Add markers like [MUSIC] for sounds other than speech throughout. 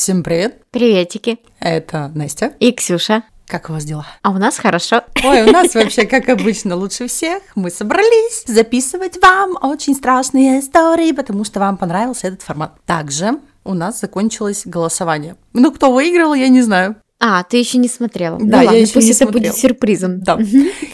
Всем привет! Приветики! Это Настя. И Ксюша. Как у вас дела? А у нас хорошо. Ой, у нас [LAUGHS] вообще, как обычно, лучше всех. Мы собрались записывать вам очень страшные истории, потому что вам понравился этот формат. Также у нас закончилось голосование. Ну, кто выиграл, я не знаю. А, ты еще не смотрела. Да, ну, я ладно, еще пусть не это смотрела. будет сюрпризом. Да.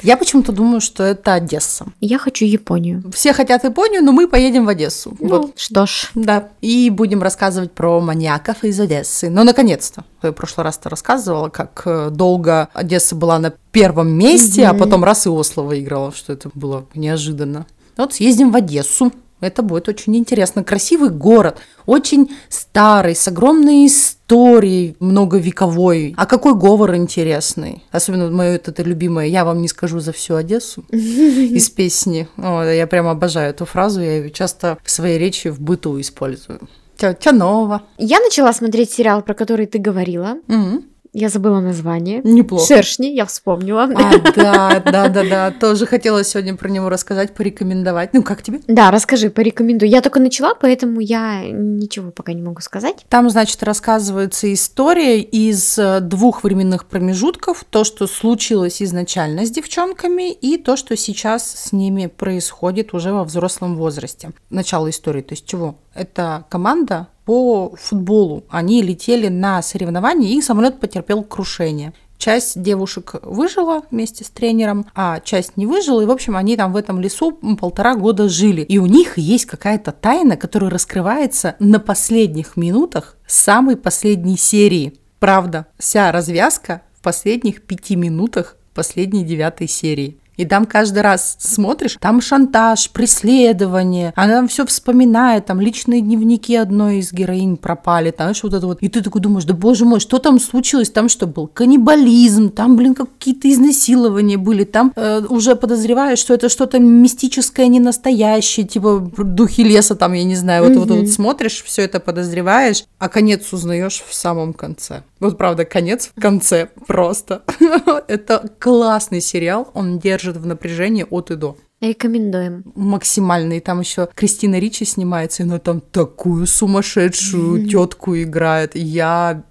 Я почему-то думаю, что это Одесса. Я хочу Японию. Все хотят Японию, но мы поедем в Одессу. Ну, Вот. что ж. Да. И будем рассказывать про маньяков из Одессы. Ну, наконец-то. Я в прошлый раз-то рассказывала, как э, долго Одесса была на первом месте, а Мгм. потом раз и Осло выиграла, что это было неожиданно. Вот съездим в Одессу. Это будет очень интересно. Красивый город, очень старый, с огромной историей, многовековой. А какой говор интересный. Особенно мое это, это любимое «Я вам не скажу за всю Одессу» [LAUGHS] из песни. О, я прям обожаю эту фразу, я ее часто в своей речи в быту использую. Тетя Нова. Я начала смотреть сериал, про который ты говорила. Мгм. Я забыла название. Неплохо. Шершни, я вспомнила. А, да, да, да, да. Тоже хотела сегодня про него рассказать, порекомендовать. Ну, как тебе? Да, расскажи, порекомендуй. Я только начала, поэтому я ничего пока не могу сказать. Там, значит, рассказывается история из э, двух временных промежутков. То, что случилось изначально с девчонками, и то, что сейчас с ними происходит уже во взрослом возрасте. Начало истории, то есть чего? Это команда по футболу. Они летели на соревнования, и их самолет потерпел крушение. Часть девушек выжила вместе с тренером, а часть не выжила. И, в общем, они там в этом лесу полтора года жили. И у них есть какая-то тайна, которая раскрывается на последних минутах самой последней серии. Правда, вся развязка в последних пяти минутах последней девятой серии. И там каждый раз смотришь, там шантаж, преследование, она там все вспоминает, там личные дневники одной из героинь пропали, там знаешь, вот это вот. И ты такой думаешь, да боже мой, что там случилось? Там что был? Каннибализм, там, блин, какие-то изнасилования были, там э, уже подозреваешь, что это что-то мистическое, не настоящее, типа духи леса, там, я не знаю, вот, вот, вот смотришь, все это подозреваешь, а конец узнаешь в самом конце. Вот правда, конец в конце просто. [LAUGHS] Это классный сериал, он держит в напряжении от и до. Рекомендуем. Максимальный. Там еще Кристина Ричи снимается, и она там такую сумасшедшую тетку играет. Я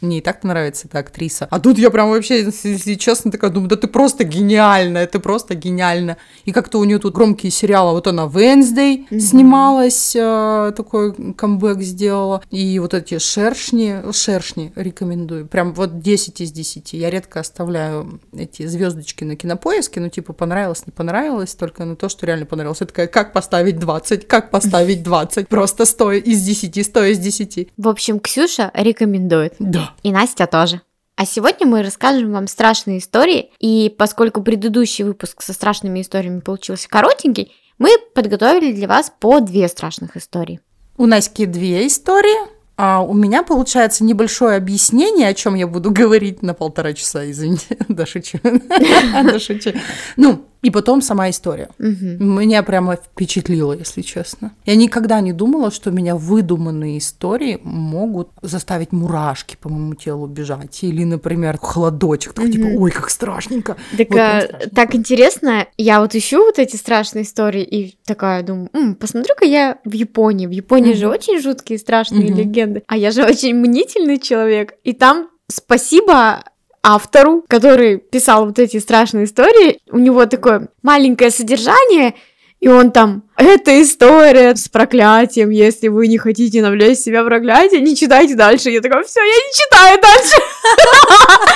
мне и так нравится эта актриса. А тут я прям вообще, если честно, такая думаю, да ты просто гениальная, ты просто гениальна. И как-то у нее тут громкие сериалы. Вот она Wednesday Мгм. снималась, э, такой камбэк сделала. И вот эти шершни, шершни рекомендую. Прям вот 10 из 10. Я редко оставляю эти звездочки на кинопоиске, ну типа понравилось, не понравилось, только на то, что реально понравилось. Я такая, как поставить 20, как поставить 20? Просто 100 из 10, 100 из 10. В общем, Ксюша рекомендует. Да. И Настя тоже. А сегодня мы расскажем вам страшные истории, и поскольку предыдущий выпуск со страшными историями получился коротенький, мы подготовили для вас по две страшных истории. У Наськи две истории, а у меня получается небольшое объяснение, о чем я буду [LAUGHS] говорить на полтора часа, извините, [LAUGHS] да шучу. [LAUGHS] Да шучу. Ну, и потом сама история. Мгм. Меня прямо впечатлило, если честно. Я никогда не думала, что меня выдуманные истории могут заставить мурашки по моему телу бежать. Или, например, холодочек. Такой, типа, Мгм. ой, как страшненько. Так, Вот а, страшно. так интересно, я вот ищу вот эти страшные истории и такая думаю, «М, посмотрю-ка я в Японии. В Японии же Мгм. очень жуткие страшные Мгм. легенды, а я же [LAUGHS] очень мнительный человек. И там спасибо автору, который писал вот эти страшные истории. У него такое маленькое содержание, и он там, это история с проклятием, если вы не хотите навлечь себя проклятие, не читайте дальше. Я такая, все, я не читаю дальше. [LAUGHS]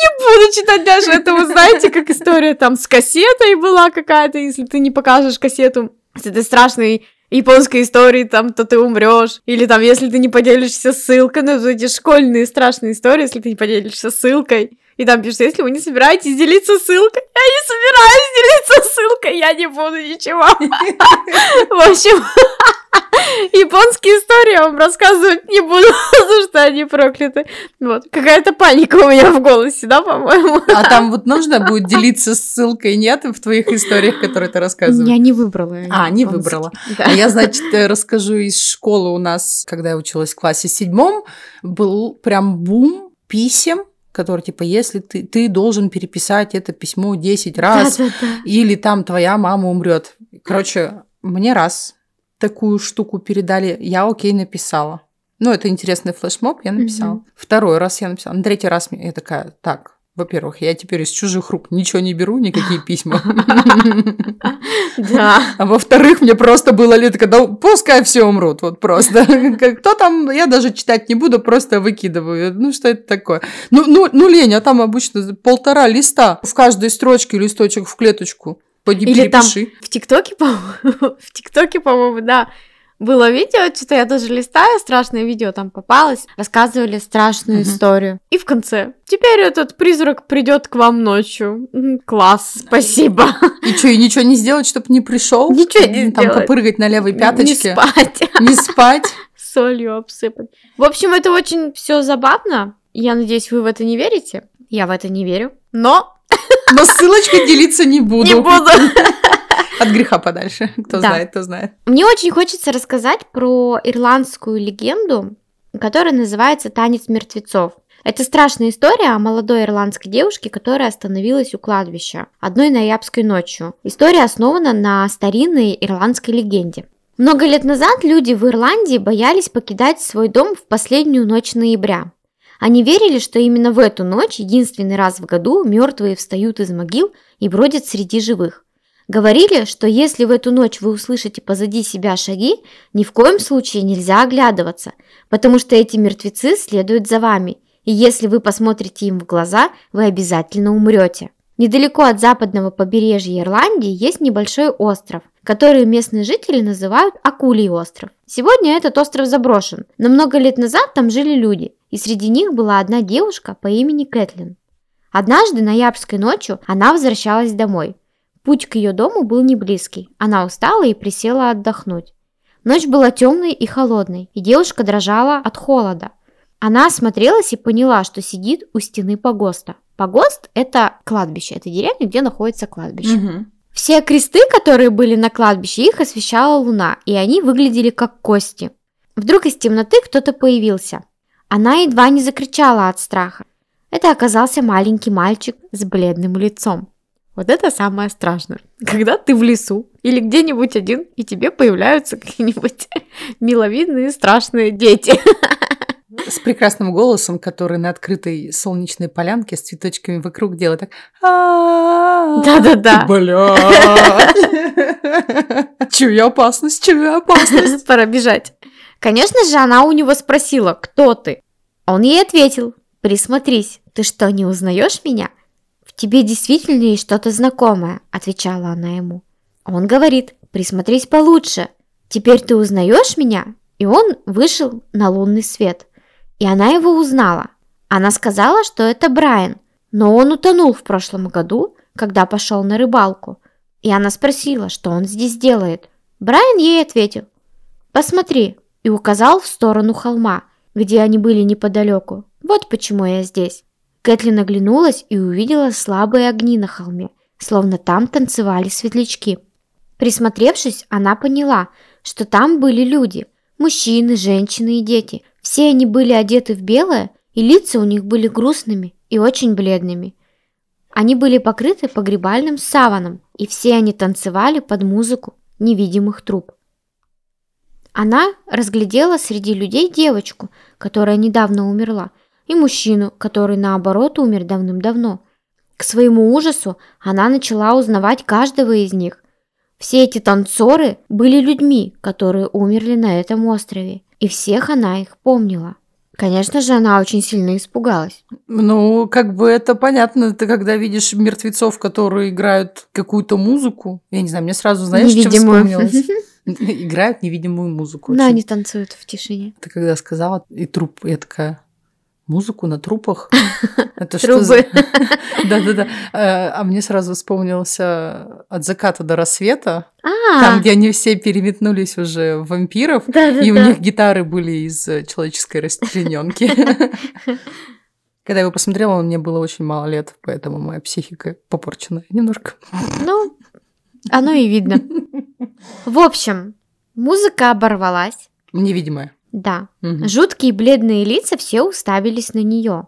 Я буду читать даже это, вы знаете, как история там с кассетой была какая-то, если ты не покажешь кассету с этой страшной японской истории, там, то ты умрешь. Или там, если ты не поделишься ссылкой, ну, эти школьные страшные истории, если ты не поделишься ссылкой. И там пишется, если вы не собираетесь делиться ссылкой, я не собираюсь делиться ссылкой, я не буду ничего. [LAUGHS] В общем, [LAUGHS] японские истории я вам рассказывать не буду, [LAUGHS] потому что они прокляты. Вот, какая-то паника у меня в голосе, да, по-моему? А там вот нужно будет делиться ссылкой, нет, в твоих историях, которые ты рассказываешь? Я не выбрала. А, не выбрала. А я, значит, расскажу из школы у нас, когда я училась в классе седьмом, был прям бум писем который типа, если ты, ты должен переписать это письмо 10 раз, да, да, да. или там твоя мама умрет. Короче, мне раз такую штуку передали, я окей написала. Ну, это интересный флешмоб, я написала. Угу. Второй раз я написала. На третий раз я такая, так, во-первых, я теперь из чужих рук ничего не беру, никакие письма. Да. А во-вторых, мне просто было лет, когда пускай все умрут, вот просто. Кто там, я даже читать не буду, просто выкидываю. Ну, что это такое? Ну, ну, ну лень, а там обычно полтора листа. В каждой строчке листочек в клеточку. Пойди Или там в ТикТоке, [LAUGHS] по-моему, в ТикТоке, по-моему, да, было видео, что-то я даже листаю, страшное видео там попалось, рассказывали страшную mm-hmm. историю. И в конце. Теперь этот призрак придет к вам ночью. Класс, [LAUGHS] спасибо. И что, и ничего не сделать, чтобы не пришел? Ничего не Там сделать. попрыгать на левой пяточке. [LAUGHS] Не спать. Не спать. Солью обсыпать. В общем, это очень все забавно. Я надеюсь, вы в это не верите. Я в это не верю. Но... Но ссылочкой делиться не буду. Не буду. [LAUGHS] От греха подальше. Кто да. знает, кто знает. Мне очень хочется рассказать про ирландскую легенду, которая называется «Танец мертвецов». Это страшная история о молодой ирландской девушке, которая остановилась у кладбища одной ноябрьской ночью. История основана на старинной ирландской легенде. Много лет назад люди в Ирландии боялись покидать свой дом в последнюю ночь ноября. Они верили, что именно в эту ночь, единственный раз в году, мертвые встают из могил и бродят среди живых. Говорили, что если в эту ночь вы услышите позади себя шаги, ни в коем случае нельзя оглядываться, потому что эти мертвецы следуют за вами, и если вы посмотрите им в глаза, вы обязательно умрете. Недалеко от западного побережья Ирландии есть небольшой остров, который местные жители называют Акулий остров. Сегодня этот остров заброшен, но много лет назад там жили люди, и среди них была одна девушка по имени Кэтлин. Однажды ноябрьской ночью она возвращалась домой – Путь к ее дому был не близкий. Она устала и присела отдохнуть. Ночь была темной и холодной, и девушка дрожала от холода. Она осмотрелась и поняла, что сидит у стены погоста. Погост – это кладбище, это деревня, где находится кладбище. Угу. Все кресты, которые были на кладбище, их освещала луна, и они выглядели как кости. Вдруг из темноты кто-то появился. Она едва не закричала от страха. Это оказался маленький мальчик с бледным лицом. Вот это самое страшное. Когда ты в лесу или где-нибудь один, и тебе появляются какие-нибудь [LAUGHS] миловидные страшные дети. [LAUGHS] С прекрасным голосом, который на открытой солнечной полянке с цветочками вокруг делает так. Да-да-да. Бля. Чую опасность, чую опасность. Пора бежать. Конечно же, она у него спросила, кто ты? Он ей ответил, присмотрись, ты что, не узнаешь меня? «Тебе действительно есть что-то знакомое», – отвечала она ему. Он говорит, «Присмотрись получше. Теперь ты узнаешь меня?» И он вышел на лунный свет. И она его узнала. Она сказала, что это Брайан, но он утонул в прошлом году, когда пошел на рыбалку. И она спросила, что он здесь делает. Брайан ей ответил, «Посмотри», и указал в сторону холма, где они были неподалеку. «Вот почему я здесь». Кэтлин оглянулась и увидела слабые огни на холме, словно там танцевали светлячки. Присмотревшись, она поняла, что там были люди – мужчины, женщины и дети. Все они были одеты в белое, и лица у них были грустными и очень бледными. Они были покрыты погребальным саваном, и все они танцевали под музыку невидимых труб. Она разглядела среди людей девочку, которая недавно умерла, и мужчину, который наоборот умер давным-давно. К своему ужасу она начала узнавать каждого из них. Все эти танцоры были людьми, которые умерли на этом острове, и всех она их помнила. Конечно же, она очень сильно испугалась. Ну, как бы это понятно. Ты когда видишь мертвецов, которые играют какую-то музыку, я не знаю, мне сразу, знаешь, Невидимую. вспомнилось? [LAUGHS] [LAUGHS] Играют невидимую музыку. Да, они танцуют в тишине. Ты когда сказала, и труп, я такая, музыку на трупах? [LAUGHS] Это что за... Да-да-да. Э, А мне сразу вспомнился «От заката до рассвета», А, там, где они все переметнулись уже в вампиров, да-да-да. и у них гитары были из э, человеческой расчлененки. [LAUGHS] Когда я его посмотрела, мне было очень мало лет, поэтому моя психика попорчена немножко. Ну, оно и видно. В общем, музыка оборвалась. Невидимая. Да. Мгм. Жуткие бледные лица все уставились на нее.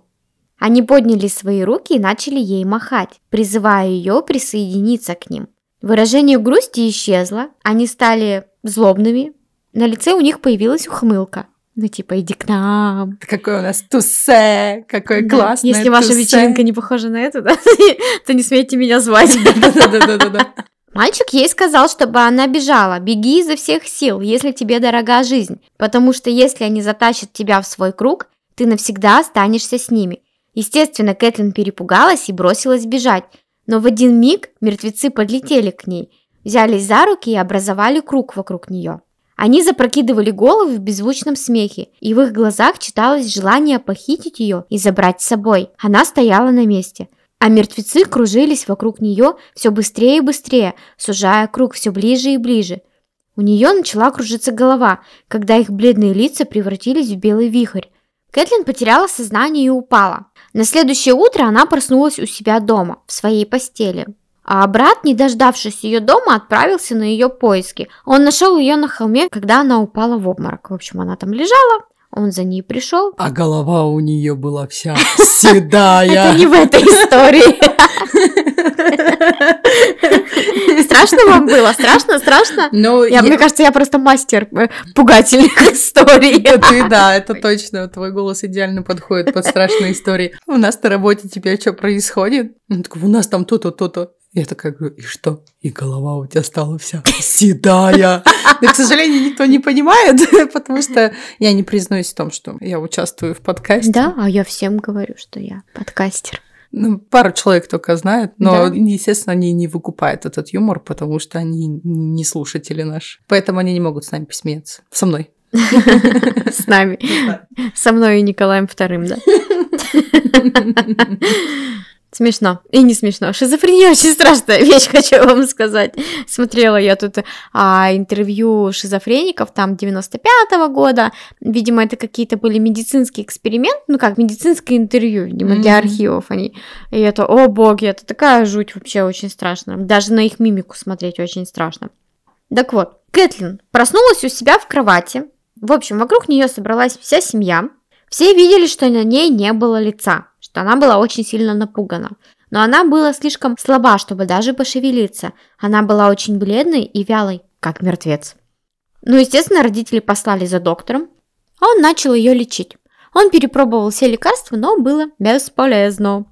Они подняли свои руки и начали ей махать, призывая ее присоединиться к ним. Выражение грусти исчезло, они стали злобными, на лице у них появилась ухмылка. Ну типа, иди к нам. Какой у нас тусе, какой Да. классный Если ваша тусе. вечеринка не похожа на эту, да, [LAUGHS] то не смейте меня звать. [LAUGHS] Да-да-да-да-да. Мальчик ей сказал, чтобы она бежала, беги изо всех сил, если тебе дорога жизнь, потому что если они затащат тебя в свой круг, ты навсегда останешься с ними. Естественно, Кэтлин перепугалась и бросилась бежать, но в один миг мертвецы подлетели к ней, взялись за руки и образовали круг вокруг нее. Они запрокидывали головы в беззвучном смехе, и в их глазах читалось желание похитить ее и забрать с собой. Она стояла на месте – а мертвецы кружились вокруг нее все быстрее и быстрее, сужая круг все ближе и ближе. У нее начала кружиться голова, когда их бледные лица превратились в белый вихрь. Кэтлин потеряла сознание и упала. На следующее утро она проснулась у себя дома, в своей постели. А брат, не дождавшись ее дома, отправился на ее поиски. Он нашел ее на холме, когда она упала в обморок. В общем, она там лежала, он за ней пришел. А голова у нее была вся [LAUGHS] седая. Это не в этой истории. [LAUGHS] Страшно вам было? Страшно? Страшно? Ну, Я, Мне кажется, я просто мастер э, пугательных [LAUGHS] историй. Ты, да, это точно. Твой голос идеально подходит под страшные истории. У нас на работе теперь что происходит? Он такой, у нас там то-то, то-то. Я такая говорю, и что? И голова у тебя стала вся седая. Но, к сожалению, никто не понимает, [LAUGHS] потому что я не признаюсь в том, что я участвую в подкасте. Да, а я всем говорю, что я подкастер. Ну, пару человек только знает, но, Да. естественно, они не выкупают этот юмор, потому что они не слушатели наши. Поэтому они не могут с нами посмеяться. Со мной. [LAUGHS] С нами. Со мной и Николаем Вторым, да? [LAUGHS] Смешно. И не смешно. Шизофрения очень страшная [LAUGHS] вещь, хочу вам сказать. Смотрела я тут а, интервью шизофреников, там, 95-го года. Видимо, это какие-то были медицинские эксперименты, ну как, медицинское интервью, видимо, для Мгм. архивов они. И это, о боги, это такая жуть вообще очень страшно. Даже на их мимику смотреть очень страшно. Так вот, Кэтлин проснулась у себя в кровати. В общем, вокруг нее собралась вся семья. Все видели, что на ней не было лица, что она была очень сильно напугана. Но она была слишком слаба, чтобы даже пошевелиться. Она была очень бледной и вялой, как мертвец. Ну, естественно, родители послали за доктором, а он начал ее лечить. Он перепробовал все лекарства, но было бесполезно.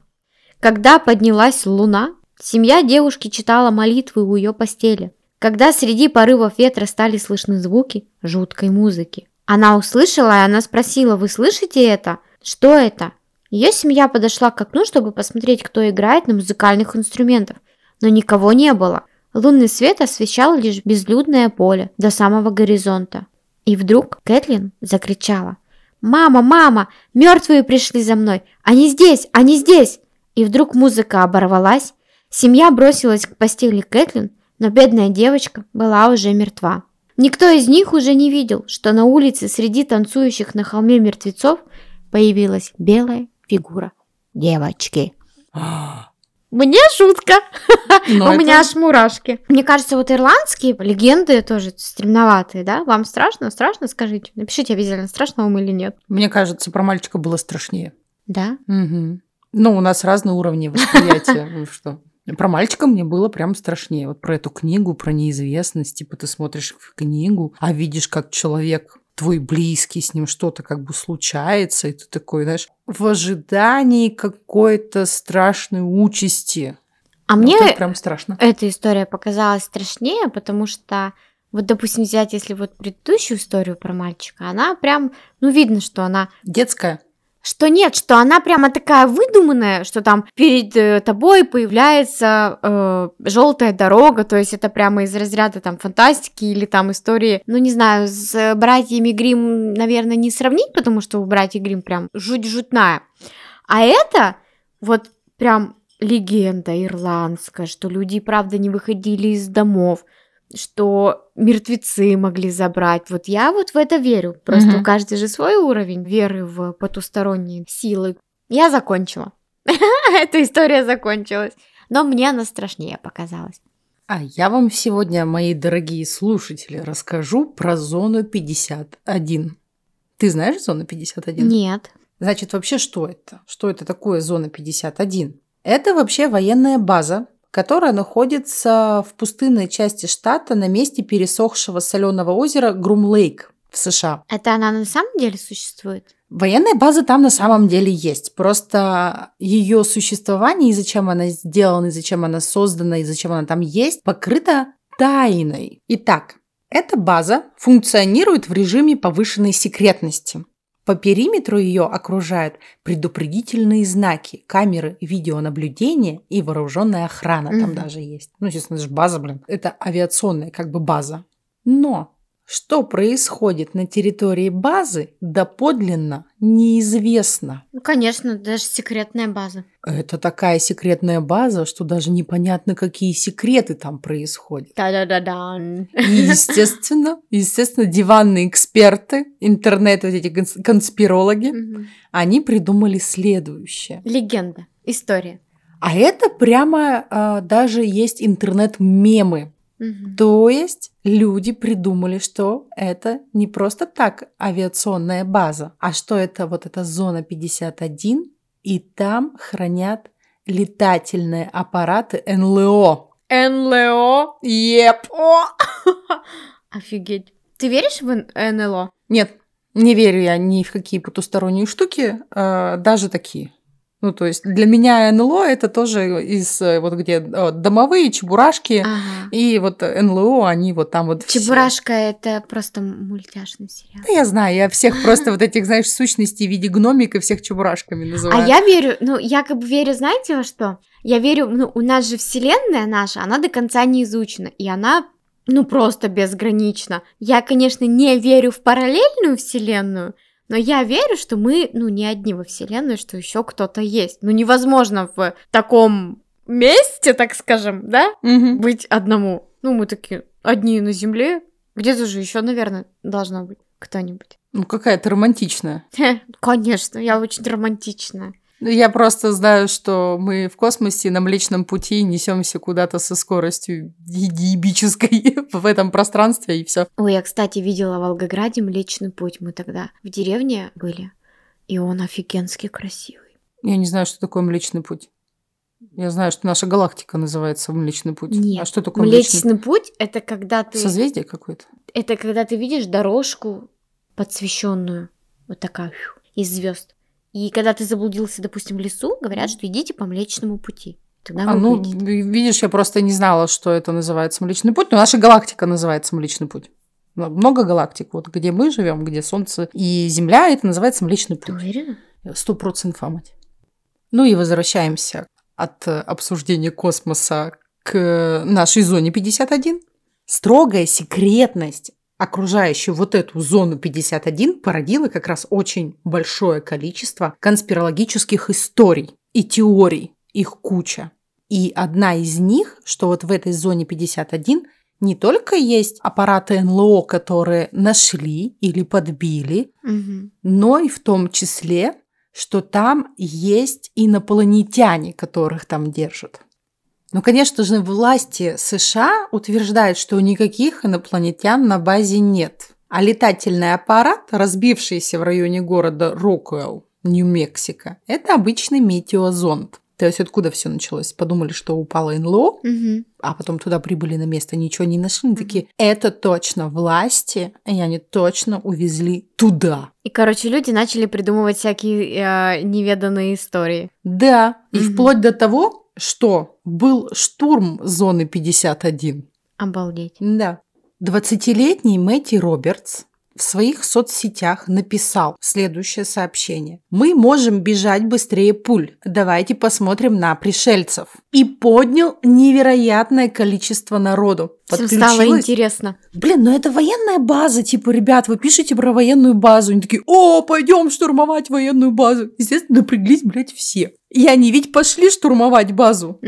Когда поднялась луна, семья девушки читала молитвы у ее постели. Когда среди порывов ветра стали слышны звуки жуткой музыки. Она услышала, и она спросила, вы слышите это? Что это? Ее семья подошла к окну, чтобы посмотреть, кто играет на музыкальных инструментах, но никого не было. Лунный свет освещал лишь безлюдное поле до самого горизонта. И вдруг Кэтлин закричала. «Мама, мама! Мертвые пришли за мной! Они здесь! Они здесь!» И вдруг музыка оборвалась. Семья бросилась к постели Кэтлин, но бедная девочка была уже мертва. Никто из них уже не видел, что на улице среди танцующих на холме мертвецов появилась белая фигура девочки. [GASPS] Мне жутко. [LAUGHS] Но У это- меня аж мурашки. Мне кажется, вот ирландские легенды тоже стремноватые, да? Вам страшно? Страшно? Скажите. Напишите обязательно, страшно вам или нет. Мне кажется, про мальчика было страшнее. Да? Мгм. Ну, у нас разные уровни восприятия. Ну что? Про мальчика мне было прям страшнее. Вот про эту книгу, про неизвестность. Типа ты смотришь в книгу, а видишь, как человек твой близкий, с ним что-то как бы случается, и ты такой, знаешь, в ожидании какой-то страшной участи. А Вот мне это прям страшно. эта история показалась страшнее, потому что Вот, допустим, взять, если вот предыдущую историю про мальчика, она прям, ну, видно, что она Детская. Что нет, что она прямо такая выдуманная, что там перед э, тобой появляется э, желтая дорога, то есть это прямо из разряда там фантастики или там истории, ну не знаю, с братьями Грим, наверное, не сравнить, потому что у братьев Грим прям жуть-жутная. А это вот прям легенда ирландская, что люди правда не выходили из домов, что мертвецы могли забрать. Вот я вот в это верю. Просто Мгм. у каждого же свой уровень веры в потусторонние силы. Я закончила. [LAUGHS] Эта история закончилась. Но мне она страшнее показалась. А я вам сегодня, мои дорогие слушатели, расскажу про зону 51. Ты знаешь зону 51? Нет. Значит, вообще что это? Что это такое зона 51? Это вообще военная база, которая находится в пустынной части штата на месте пересохшего соленого озера Грум-Лейк в США. Это она на самом деле существует? Военная база там на самом деле есть. Просто ее существование и зачем она сделана, и зачем она создана, и зачем она там есть, покрыта тайной. Итак, эта база функционирует в режиме повышенной секретности. По периметру ее окружают предупредительные знаки, камеры видеонаблюдения и вооруженная охрана там Мгм. даже есть. Ну, естественно, это же база, блин. Это авиационная как бы база. Но что происходит на территории базы, доподлинно неизвестно. Ну, конечно, даже секретная база. Это такая секретная база, что даже непонятно, какие секреты там происходят. Да-да-да-да. И, естественно, естественно, диванные эксперты, интернет, вот эти конс- конспирологи, они придумали следующее. Легенда. История. А это прямо а, даже есть интернет-мемы. Мгм. То есть люди придумали, что это не просто так авиационная база, а что это вот эта зона 51, и там хранят летательные аппараты НЛО. НЛО. Еп. О! [LAUGHS] Офигеть. Ты веришь в НЛО? Нет, не верю я ни в какие потусторонние штуки, э, даже такие. Ну, то есть для меня НЛО это тоже из э, вот где домовые чебурашки, Ага. и вот НЛО, они вот там вот все. Чебурашка это просто мультяшный сериал. Да я знаю, я всех просто вот этих, знаешь, сущностей в виде гномик и всех чебурашками называю. А я верю, ну, я как бы верю, знаете во что? Я верю, ну, у нас же вселенная наша, она до конца не изучена, и она, ну, просто безгранична. Я, конечно, не верю в параллельную вселенную, но я верю, что мы, ну, не одни во вселенной, что еще кто-то есть. Ну, невозможно в таком месте, так скажем, да, Мгм. быть одному. Ну, мы такие одни на земле, где-то же еще, наверное, должно быть кто-нибудь. Ну, какая-то романтичная. [LAUGHS] Конечно, я очень романтичная. Ну, Я просто знаю, что мы в космосе на Млечном пути несемся куда-то со скоростью егибической [LAUGHS] в этом пространстве, и все. Ой, я, кстати, видела в Волгограде Млечный Путь. Мы тогда в деревне были, и он офигенски красивый. Я не знаю, что такое Млечный путь. Я знаю, что наша галактика называется Млечный путь. Нет, А что такое Млечный, Млечный Путь — это когда ты... Созвездие какое-то? Это когда ты видишь дорожку подсвещенную, вот такая, из звезд. И когда ты заблудился, допустим, в лесу, говорят, что идите по Млечному пути. Тогда А, ну, выйдете. ви- видишь, я просто не знала, что это называется Млечный путь, но наша галактика называется Млечный путь. Много галактик, вот где мы живем, где Солнце и Земля, это называется Млечный Ты путь. уверена? Сто процентов мать. Ну и возвращаемся от э, обсуждения космоса к нашей зоне 51. Строгая секретность окружающую вот эту зону 51 породила как раз очень большое количество конспирологических историй и теорий. Их куча. И одна из них, что вот в этой зоне 51 не только есть аппараты НЛО, которые нашли или подбили, Мгм. но и в том числе, что там есть инопланетяне, которых там держат. Ну, конечно же, власти США утверждают, что никаких инопланетян на базе нет. А летательный аппарат, разбившийся в районе города Рокуэлл, Нью-Мексико, это обычный метеозонд. То есть откуда все началось? Подумали, что упало НЛО, Мгм. а потом туда прибыли на место, ничего не нашли. Они такие, это точно власти, и они точно увезли туда. И, короче, люди начали придумывать всякие э, неведанные истории. Да, и Мгм. вплоть до того, что был штурм зоны 51. Обалдеть. Да. 20-летний Мэтти Робертс в своих соцсетях написал следующее сообщение. «Мы можем бежать быстрее пуль. Давайте посмотрим на пришельцев». И поднял невероятное количество народу. Всем стало интересно. Блин, ну это военная база. Типа, ребят, вы пишете про военную базу. Они такие, о, пойдем штурмовать военную базу. Естественно, напряглись, блядь, все. И они ведь пошли штурмовать базу.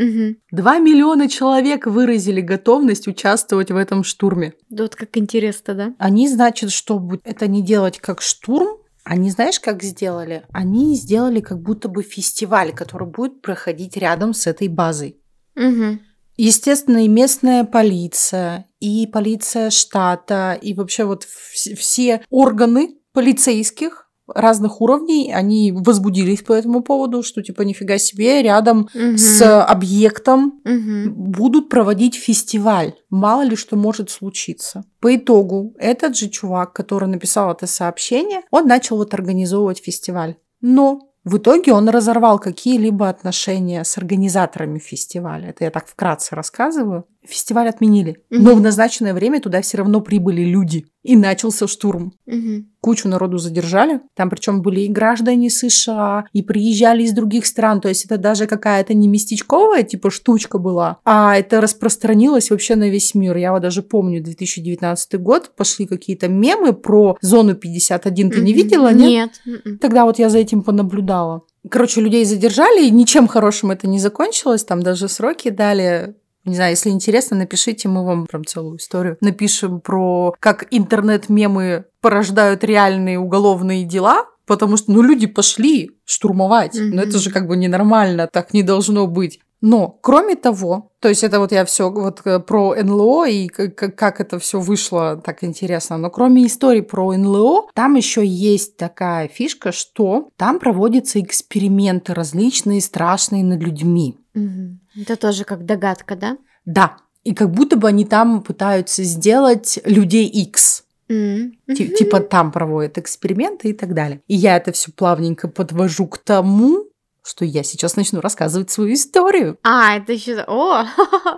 Два Угу. миллиона человек выразили готовность участвовать в этом штурме. Да Вот как интересно, да? Они, значит, чтобы это не делать как штурм, они, знаешь, как сделали? Они сделали как будто бы фестиваль, который будет проходить рядом с этой базой. Угу. Естественно, и местная полиция, и полиция штата, и вообще вот вс- все органы полицейских разных уровней, они возбудились по этому поводу, что типа нифига себе, рядом Мгм. с объектом Угу. будут проводить фестиваль. Мало ли что может случиться. По итогу этот же чувак, который написал это сообщение, он начал вот организовывать фестиваль. Но в итоге он разорвал какие-либо отношения с организаторами фестиваля. Это я так вкратце рассказываю. Фестиваль отменили. Но Мгм. в назначенное время туда все равно прибыли люди. И начался штурм. Угу. Кучу народу задержали. Там причем были и граждане США, и приезжали из других стран. То есть это даже какая-то не местечковая типа штучка была, а это распространилось вообще на весь мир. Я вот даже помню 2019 год, пошли какие-то мемы про зону 51. Ты не видела, нет? Нет. Тогда вот я за этим понаблюдала. Короче, людей задержали, и ничем хорошим это не закончилось. Там даже сроки дали. Не знаю, если интересно, напишите, мы вам прям целую историю напишем про как интернет-мемы порождают реальные уголовные дела, потому что, ну, люди пошли штурмовать. Но Мгм. это же как бы ненормально, так не должно быть. Но, кроме того, то есть это вот я все вот э, про НЛО и как, как- как это все вышло, так интересно. Но кроме истории про НЛО, там еще есть такая фишка, что там проводятся эксперименты различные, страшные над людьми. Это тоже как догадка, да? Да, и как будто бы они там пытаются сделать людей X. Мгм. Типа там проводят эксперименты и так далее. И я это все плавненько подвожу к тому, что я сейчас начну рассказывать свою историю. А, это еще... О!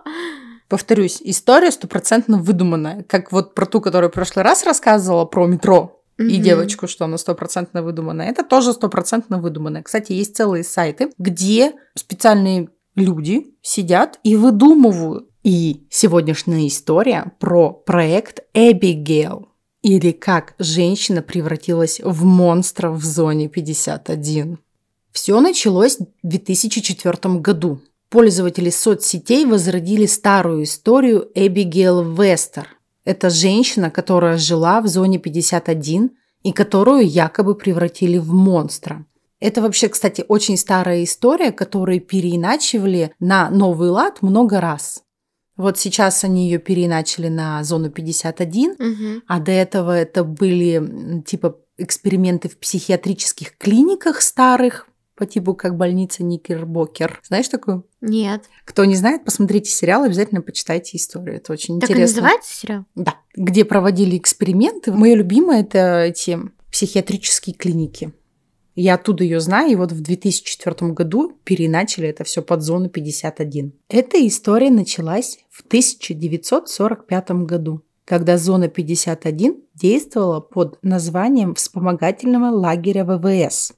[LAUGHS] Повторюсь, история стопроцентно выдуманная. Как вот про ту, которую в прошлый раз рассказывала, про метро и Мгм. девочку, что она стопроцентно выдуманная. Это тоже стопроцентно выдуманное. Кстати, есть целые сайты, где специальные люди сидят и выдумывают. И сегодняшняя история про проект Эбигейл. Или как женщина превратилась в монстра в зоне 51. Все началось в 2004 году. Пользователи соцсетей возродили старую историю Эбигейл Вестер. Это женщина, которая жила в зоне 51 и которую якобы превратили в монстра. Это вообще, кстати, очень старая история, которую переиначивали на новый лад много раз. Вот сейчас они ее переиначили на зону 51, Мгм. а до этого это были типа эксперименты в психиатрических клиниках старых, по типу как больница Никербокер. Знаешь такую? Нет. Кто не знает, посмотрите сериал, обязательно почитайте историю. Это очень Так интересно. называется сериал? Да. Где проводили эксперименты. Мое любимое это эти психиатрические клиники. Я оттуда ее знаю, и вот в 2004 году переначали это все под зону 51. Эта история началась в 1945 году, когда зона 51 действовала под названием вспомогательного лагеря ВВС.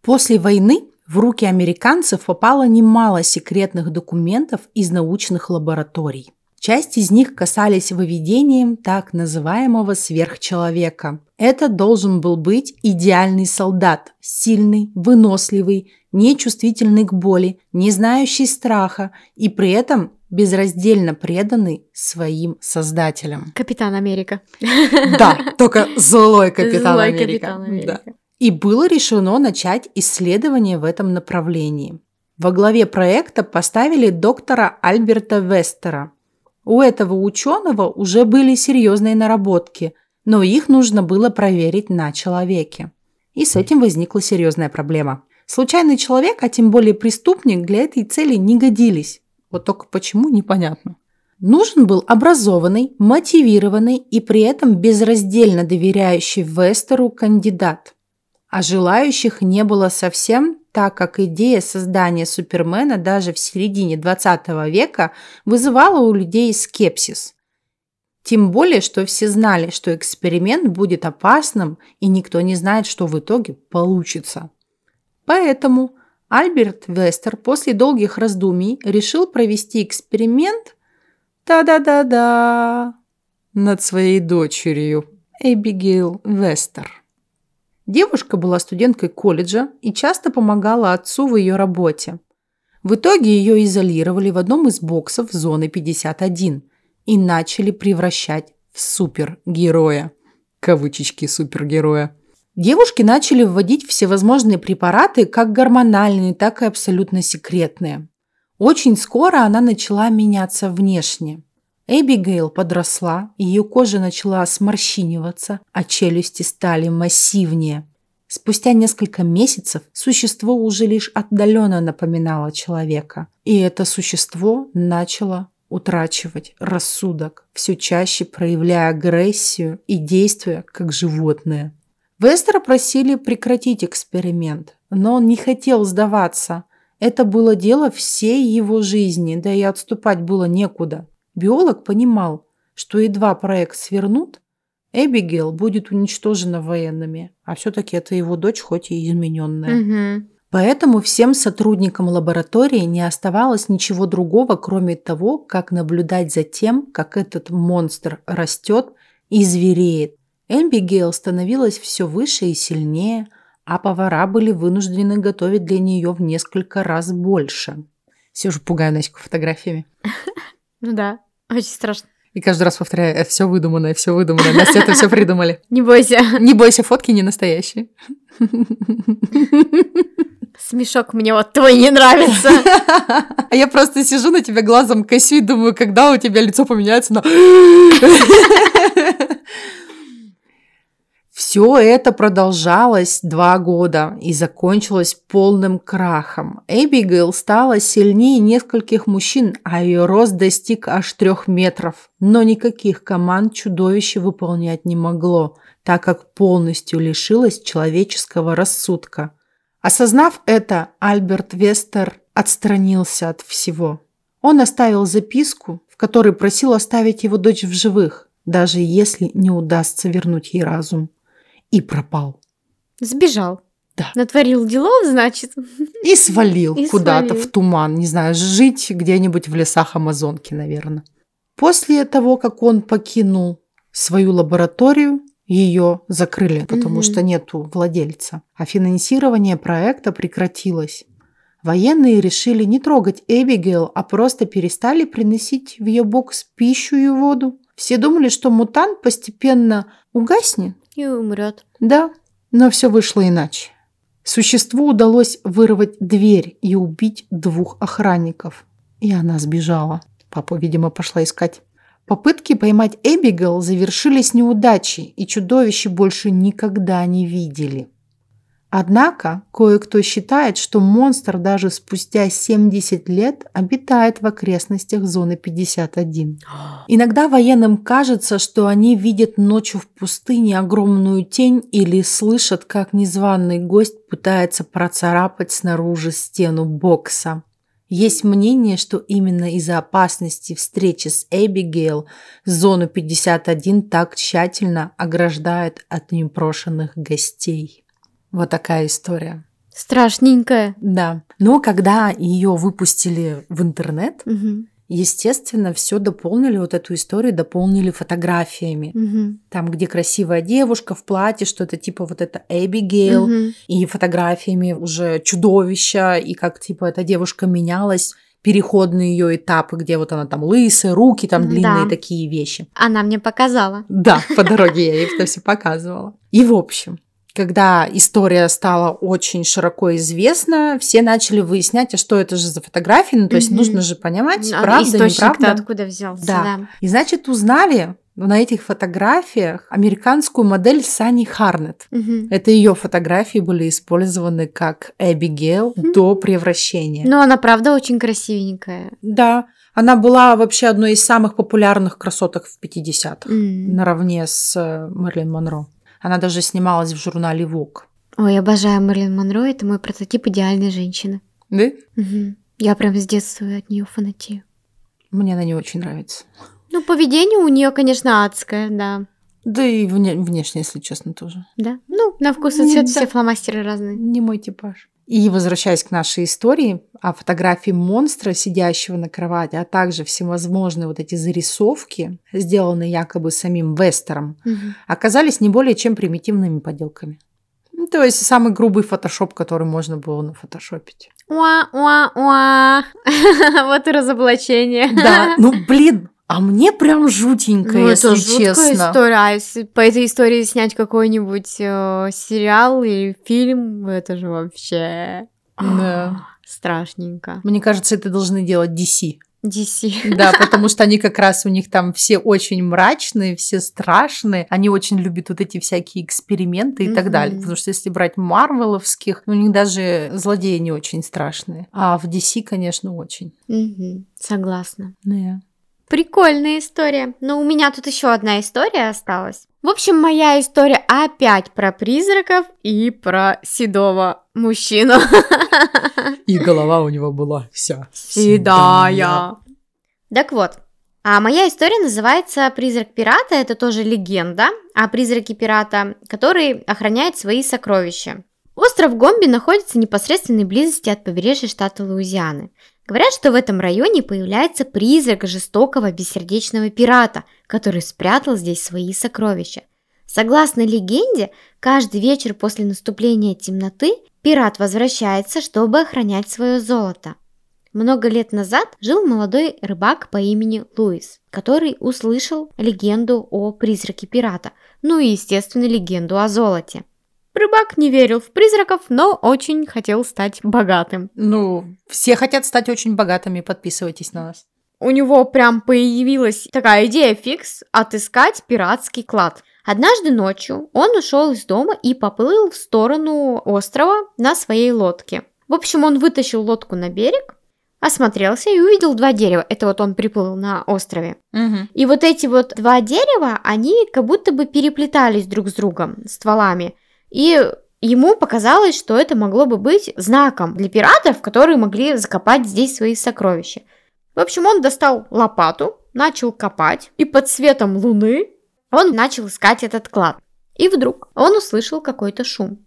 После войны в руки американцев попало немало секретных документов из научных лабораторий. Часть из них касались выведением так называемого сверхчеловека. Это должен был быть идеальный солдат, сильный, выносливый, нечувствительный к боли, не знающий страха и при этом безраздельно преданный своим создателям. Капитан Америка. Да, только злой капитан Злой Америка. Капитан Америка. Да. И было решено начать исследование в этом направлении. Во главе проекта поставили доктора Альберта Вестера. У этого ученого уже были серьезные наработки, но их нужно было проверить на человеке. И с этим возникла серьезная проблема. Случайный человек, а тем более преступник, для этой цели не годились. Вот только почему, непонятно. Нужен был образованный, мотивированный и при этом безраздельно доверяющий Вестеру кандидат. А желающих не было совсем, так как идея создания Супермена даже в середине 20 века вызывала у людей скепсис. Тем более, что все знали, что эксперимент будет опасным, и никто не знает, что в итоге получится. Поэтому Альберт Вестер после долгих раздумий решил провести эксперимент та-да-да-да над своей дочерью Эбигейл Вестер. Девушка была студенткой колледжа и часто помогала отцу в ее работе. В итоге ее изолировали в одном из боксов зоны 51 и начали превращать в супергероя. Кавычечки супергероя. Девушки начали вводить всевозможные препараты, как гормональные, так и абсолютно секретные. Очень скоро она начала меняться внешне. Эбигейл подросла, ее кожа начала сморщиниваться, а челюсти стали массивнее. Спустя несколько месяцев существо уже лишь отдаленно напоминало человека. И это существо начало утрачивать рассудок, все чаще проявляя агрессию и действуя как животное. Вестера просили прекратить эксперимент, но он не хотел сдаваться. Это было дело всей его жизни, да и отступать было некуда. Биолог понимал, что едва проект свернут, Эбигейл будет уничтожена военными, а все-таки это его дочь, хоть и измененная. Угу. Поэтому всем сотрудникам лаборатории не оставалось ничего другого, кроме того, как наблюдать за тем, как этот монстр растет и звереет. Эбигейл становилась все выше и сильнее, а повара были вынуждены готовить для нее в несколько раз больше. Все же пугаю Наську фотографиями. [LAUGHS] Ну да, очень страшно. И каждый раз повторяю, это все выдуманное, все выдуманное. Настя, это все придумали. [LAUGHS] Не бойся. Не бойся, фотки не настоящие. Смешок мне вот твой не нравится. [LAUGHS] А я просто сижу на тебя глазом косю и думаю, когда у тебя лицо поменяется на... [LAUGHS] Все это продолжалось два года и закончилось полным крахом. Эбигейл стала сильнее нескольких мужчин, а ее рост достиг аж трех метров. Но никаких команд чудовище выполнять не могло, так как полностью лишилось человеческого рассудка. Осознав это, Альберт Вестер отстранился от всего. Он оставил записку, в которой просил оставить его дочь в живых, даже если не удастся вернуть ей разум и пропал. Сбежал. Да. Натворил делов, значит. И свалил [LAUGHS] куда-то в туман, не знаю, жить где-нибудь в лесах Амазонки, наверное. После того, как он покинул свою лабораторию, ее закрыли, потому Мгм. что нету владельца. А финансирование проекта прекратилось. Военные решили не трогать Эбигейл, а просто перестали приносить в ее бокс пищу и воду. Все думали, что мутант постепенно угаснет, И умрет. да, но все вышло иначе. Существу удалось вырвать дверь и убить двух охранников. И она сбежала. Папа, видимо, пошла искать. Попытки поймать Эбигейл завершились неудачей, и чудовище больше никогда не видели. Однако кое-кто считает, что монстр даже спустя 70 лет обитает в окрестностях зоны 51. [GASPS] Иногда военным кажется, что они видят ночью в пустыне огромную тень или слышат, как незваный гость пытается процарапать снаружи стену бокса. Есть мнение, что именно из-за опасности встречи с Эбигейл зону 51 так тщательно ограждает от непрошенных гостей. Вот такая история. Страшненькая. Да. Но когда ее выпустили в интернет, Мгм. естественно, все дополнили, вот эту историю дополнили фотографиями. Мгм. Там, где красивая девушка в платье, что-то типа вот это Эбигейл, Мгм. и фотографиями уже чудовища, и как типа эта девушка менялась, переходные ее этапы, где вот она там лысая, руки там Да. длинные, такие вещи. Она мне показала. Да, по [LAUGHS] дороге я ей это все показывала. И в общем, когда история стала очень широко известна, все начали выяснять, а что это же за фотографии, ну то есть Мгм. нужно же понимать, А правда, неправда. откуда взялся, Да. да. И значит, узнали на этих фотографиях американскую модель Сани Харнет. Мгм. Это ее фотографии были использованы как Эбигейл до превращения. Но она правда очень красивенькая. Да, она была вообще одной из самых популярных красоток в 50-х, М. наравне с э, Мерлин Монро. Она даже снималась в журнале Vogue. Ой, обожаю Мерлин Монро, это мой прототип идеальной женщины. Да? Мгм. Я прям с детства от нее фанатею. Мне она не очень нравится. Ну, поведение у нее, конечно, адское, да. Да и вне- внешне, если честно, тоже. Да. Ну, на вкус и цвет да. все фломастеры разные. Не мой типаж. И возвращаясь к нашей истории о фотографии монстра, сидящего на кровати, а также всевозможные вот эти зарисовки, сделанные якобы самим Вестером, Мгм. оказались не более чем примитивными поделками. Ну, то есть самый грубый фотошоп, который можно было нафотошопить. Уа-уа-уа. [LAUGHS] Вот и разоблачение. Да, ну блин, а мне прям жутенько, Ну, если это жуткая честно. история. А если по этой истории снять какой-нибудь э, сериал или фильм, это же вообще Да. страшненько. Мне кажется, это должны делать DC. DC. Да, потому что они как раз у них там все очень мрачные, все страшные. Они очень любят вот эти всякие эксперименты и так Мгм. далее. Потому что если брать марвеловских, у них даже злодеи не очень страшные. А в DC, конечно, очень. Мгм, Согласна. Да. Прикольная история. Но у меня тут еще одна история осталась. В общем, моя история опять про призраков и про седого мужчину. И голова у него была вся Седая. Так вот, а моя история называется «Призрак пирата». Это тоже легенда о призраке пирата, который охраняет свои сокровища. Остров Гомби находится в непосредственной близости от побережья штата Луизианы. Говорят, что в этом районе появляется призрак жестокого бессердечного пирата, который спрятал здесь свои сокровища. Согласно легенде, каждый вечер после наступления темноты пират возвращается, чтобы охранять свое золото. Много лет назад жил молодой рыбак по имени Луис, который услышал легенду о призраке пирата, ну и, естественно, легенду о золоте. Рыбак не верил в призраков, но очень хотел стать богатым. Ну, все хотят стать очень богатыми, подписывайтесь на нас. У него прям появилась такая идея фикс отыскать пиратский клад. Однажды ночью он ушел из дома и поплыл в сторону острова на своей лодке. В общем, он вытащил лодку на берег, осмотрелся и увидел два дерева. Это вот он приплыл на острове. И вот эти вот два дерева, они как будто бы переплетались друг с другом стволами. И ему показалось, что это могло бы быть знаком для пиратов, которые могли закопать здесь свои сокровища. В общем, он достал лопату, начал копать, и под светом луны он начал искать этот клад. И вдруг он услышал какой-то шум.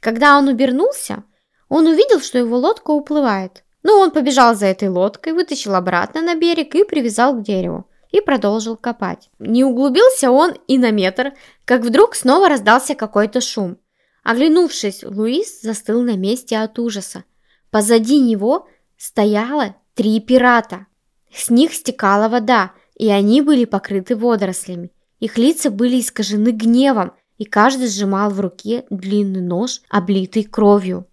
Когда он обернулся, он увидел, что его лодка уплывает. Ну, он побежал за этой лодкой, вытащил обратно на берег и привязал к дереву. И продолжил копать. Не углубился он и на метр, как вдруг снова раздался какой-то шум. Оглянувшись, Луис застыл на месте от ужаса. Позади него стояло три пирата. С них стекала вода, и они были покрыты водорослями. Их лица были искажены гневом, и каждый сжимал в руке длинный нож, облитый кровью.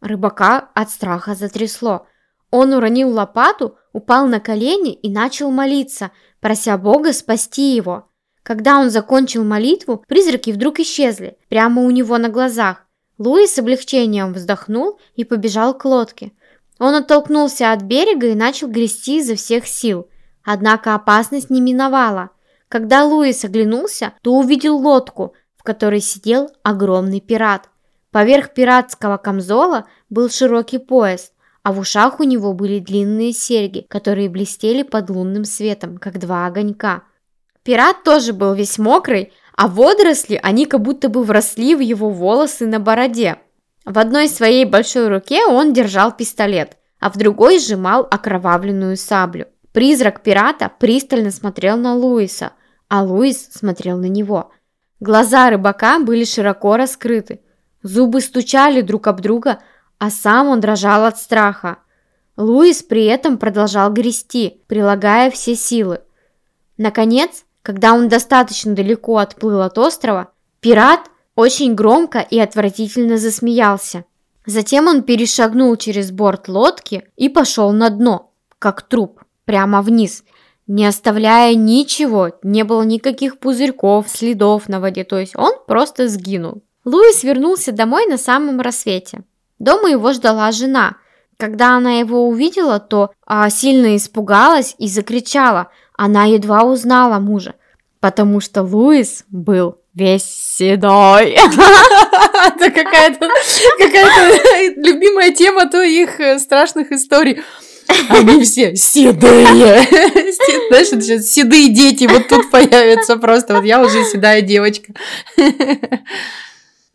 Рыбака от страха затрясло. Он уронил лопату, упал на колени и начал молиться, прося Бога спасти его. Когда он закончил молитву, призраки вдруг исчезли, прямо у него на глазах. Луис с облегчением вздохнул и побежал к лодке. Он оттолкнулся от берега и начал грести изо всех сил. Однако опасность не миновала. Когда Луис оглянулся, то увидел лодку, в которой сидел огромный пират. Поверх пиратского камзола был широкий пояс, а в ушах у него были длинные серьги, которые блестели под лунным светом, как два огонька. Пират тоже был весь мокрый, а водоросли, они как будто бы вросли в его волосы на бороде. В одной своей большой руке он держал пистолет, а в другой сжимал окровавленную саблю. Призрак пирата пристально смотрел на Луиса, а Луис смотрел на него. Глаза рыбака были широко раскрыты, зубы стучали друг об друга, а сам он дрожал от страха. Луис при этом продолжал грести, прилагая все силы. Наконец, когда он достаточно далеко отплыл от острова, пират очень громко и отвратительно засмеялся. Затем он перешагнул через борт лодки и пошел на дно, как труп, прямо вниз, не оставляя ничего, не было никаких пузырьков, следов на воде, то есть он просто сгинул. Луис вернулся домой на самом рассвете. Дома его ждала жена. Когда она его увидела, то а, сильно испугалась и закричала. Она едва узнала мужа, потому что Луис был весь седой. [LAUGHS] Это какая-то какая любимая тема твоих э, страшных историй. Они все седые. Се- [LAUGHS] Знаешь, седые дети вот тут появятся просто. Вот я уже седая девочка. [LAUGHS]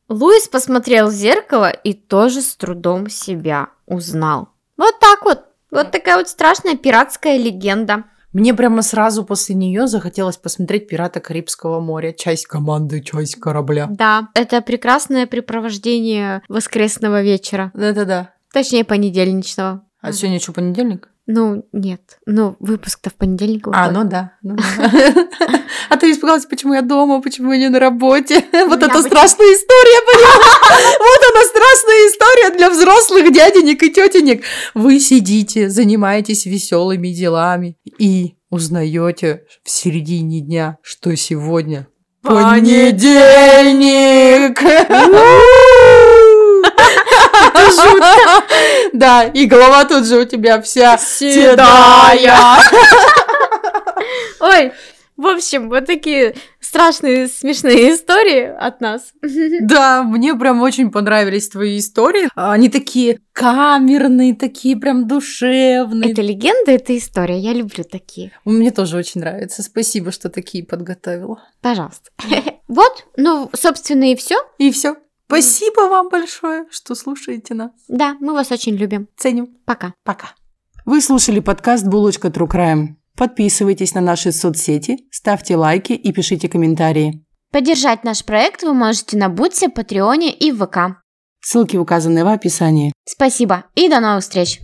Луис посмотрел в зеркало и тоже с трудом себя узнал. Вот так вот. Вот такая вот страшная пиратская легенда. Мне прямо сразу после нее захотелось посмотреть «Пираты Карибского моря». Часть команды, часть корабля. Да, это прекрасное препровождение воскресного вечера. Да-да-да. Точнее, понедельничного. А сегодня что, понедельник? Ну, нет. Ну, выпуск-то в понедельник А, выходит. ну да. ну да. [LAUGHS] А ты испугалась, почему я дома, почему я не на работе? [LAUGHS] Вот Я это страшная история, [LAUGHS] понимаешь? Вот она страшная история для взрослых дяденек и тетенек. Вы сидите, занимаетесь веселыми делами и узнаете в середине дня, что сегодня понедельник. [LAUGHS] Да, и голова тут же у тебя вся седая. [LAUGHS] Ой, в общем, вот такие страшные, смешные истории от нас. [LAUGHS] Да, мне прям очень понравились твои истории. Они такие камерные, такие прям душевные. Это легенда, это история. Я люблю такие. Мне тоже очень нравится. Спасибо, что такие подготовила. Пожалуйста. Вот, ну, собственно, и все. И все. Спасибо вам большое, что слушаете нас. Да, мы вас очень любим. Ценим. Пока. Пока. Вы слушали подкаст «Булочка True Crime». Подписывайтесь на наши соцсети, ставьте лайки и пишите комментарии. Поддержать наш проект вы можете на Бутсе, Патреоне и в ВК. Ссылки указаны в описании. Спасибо и до новых встреч!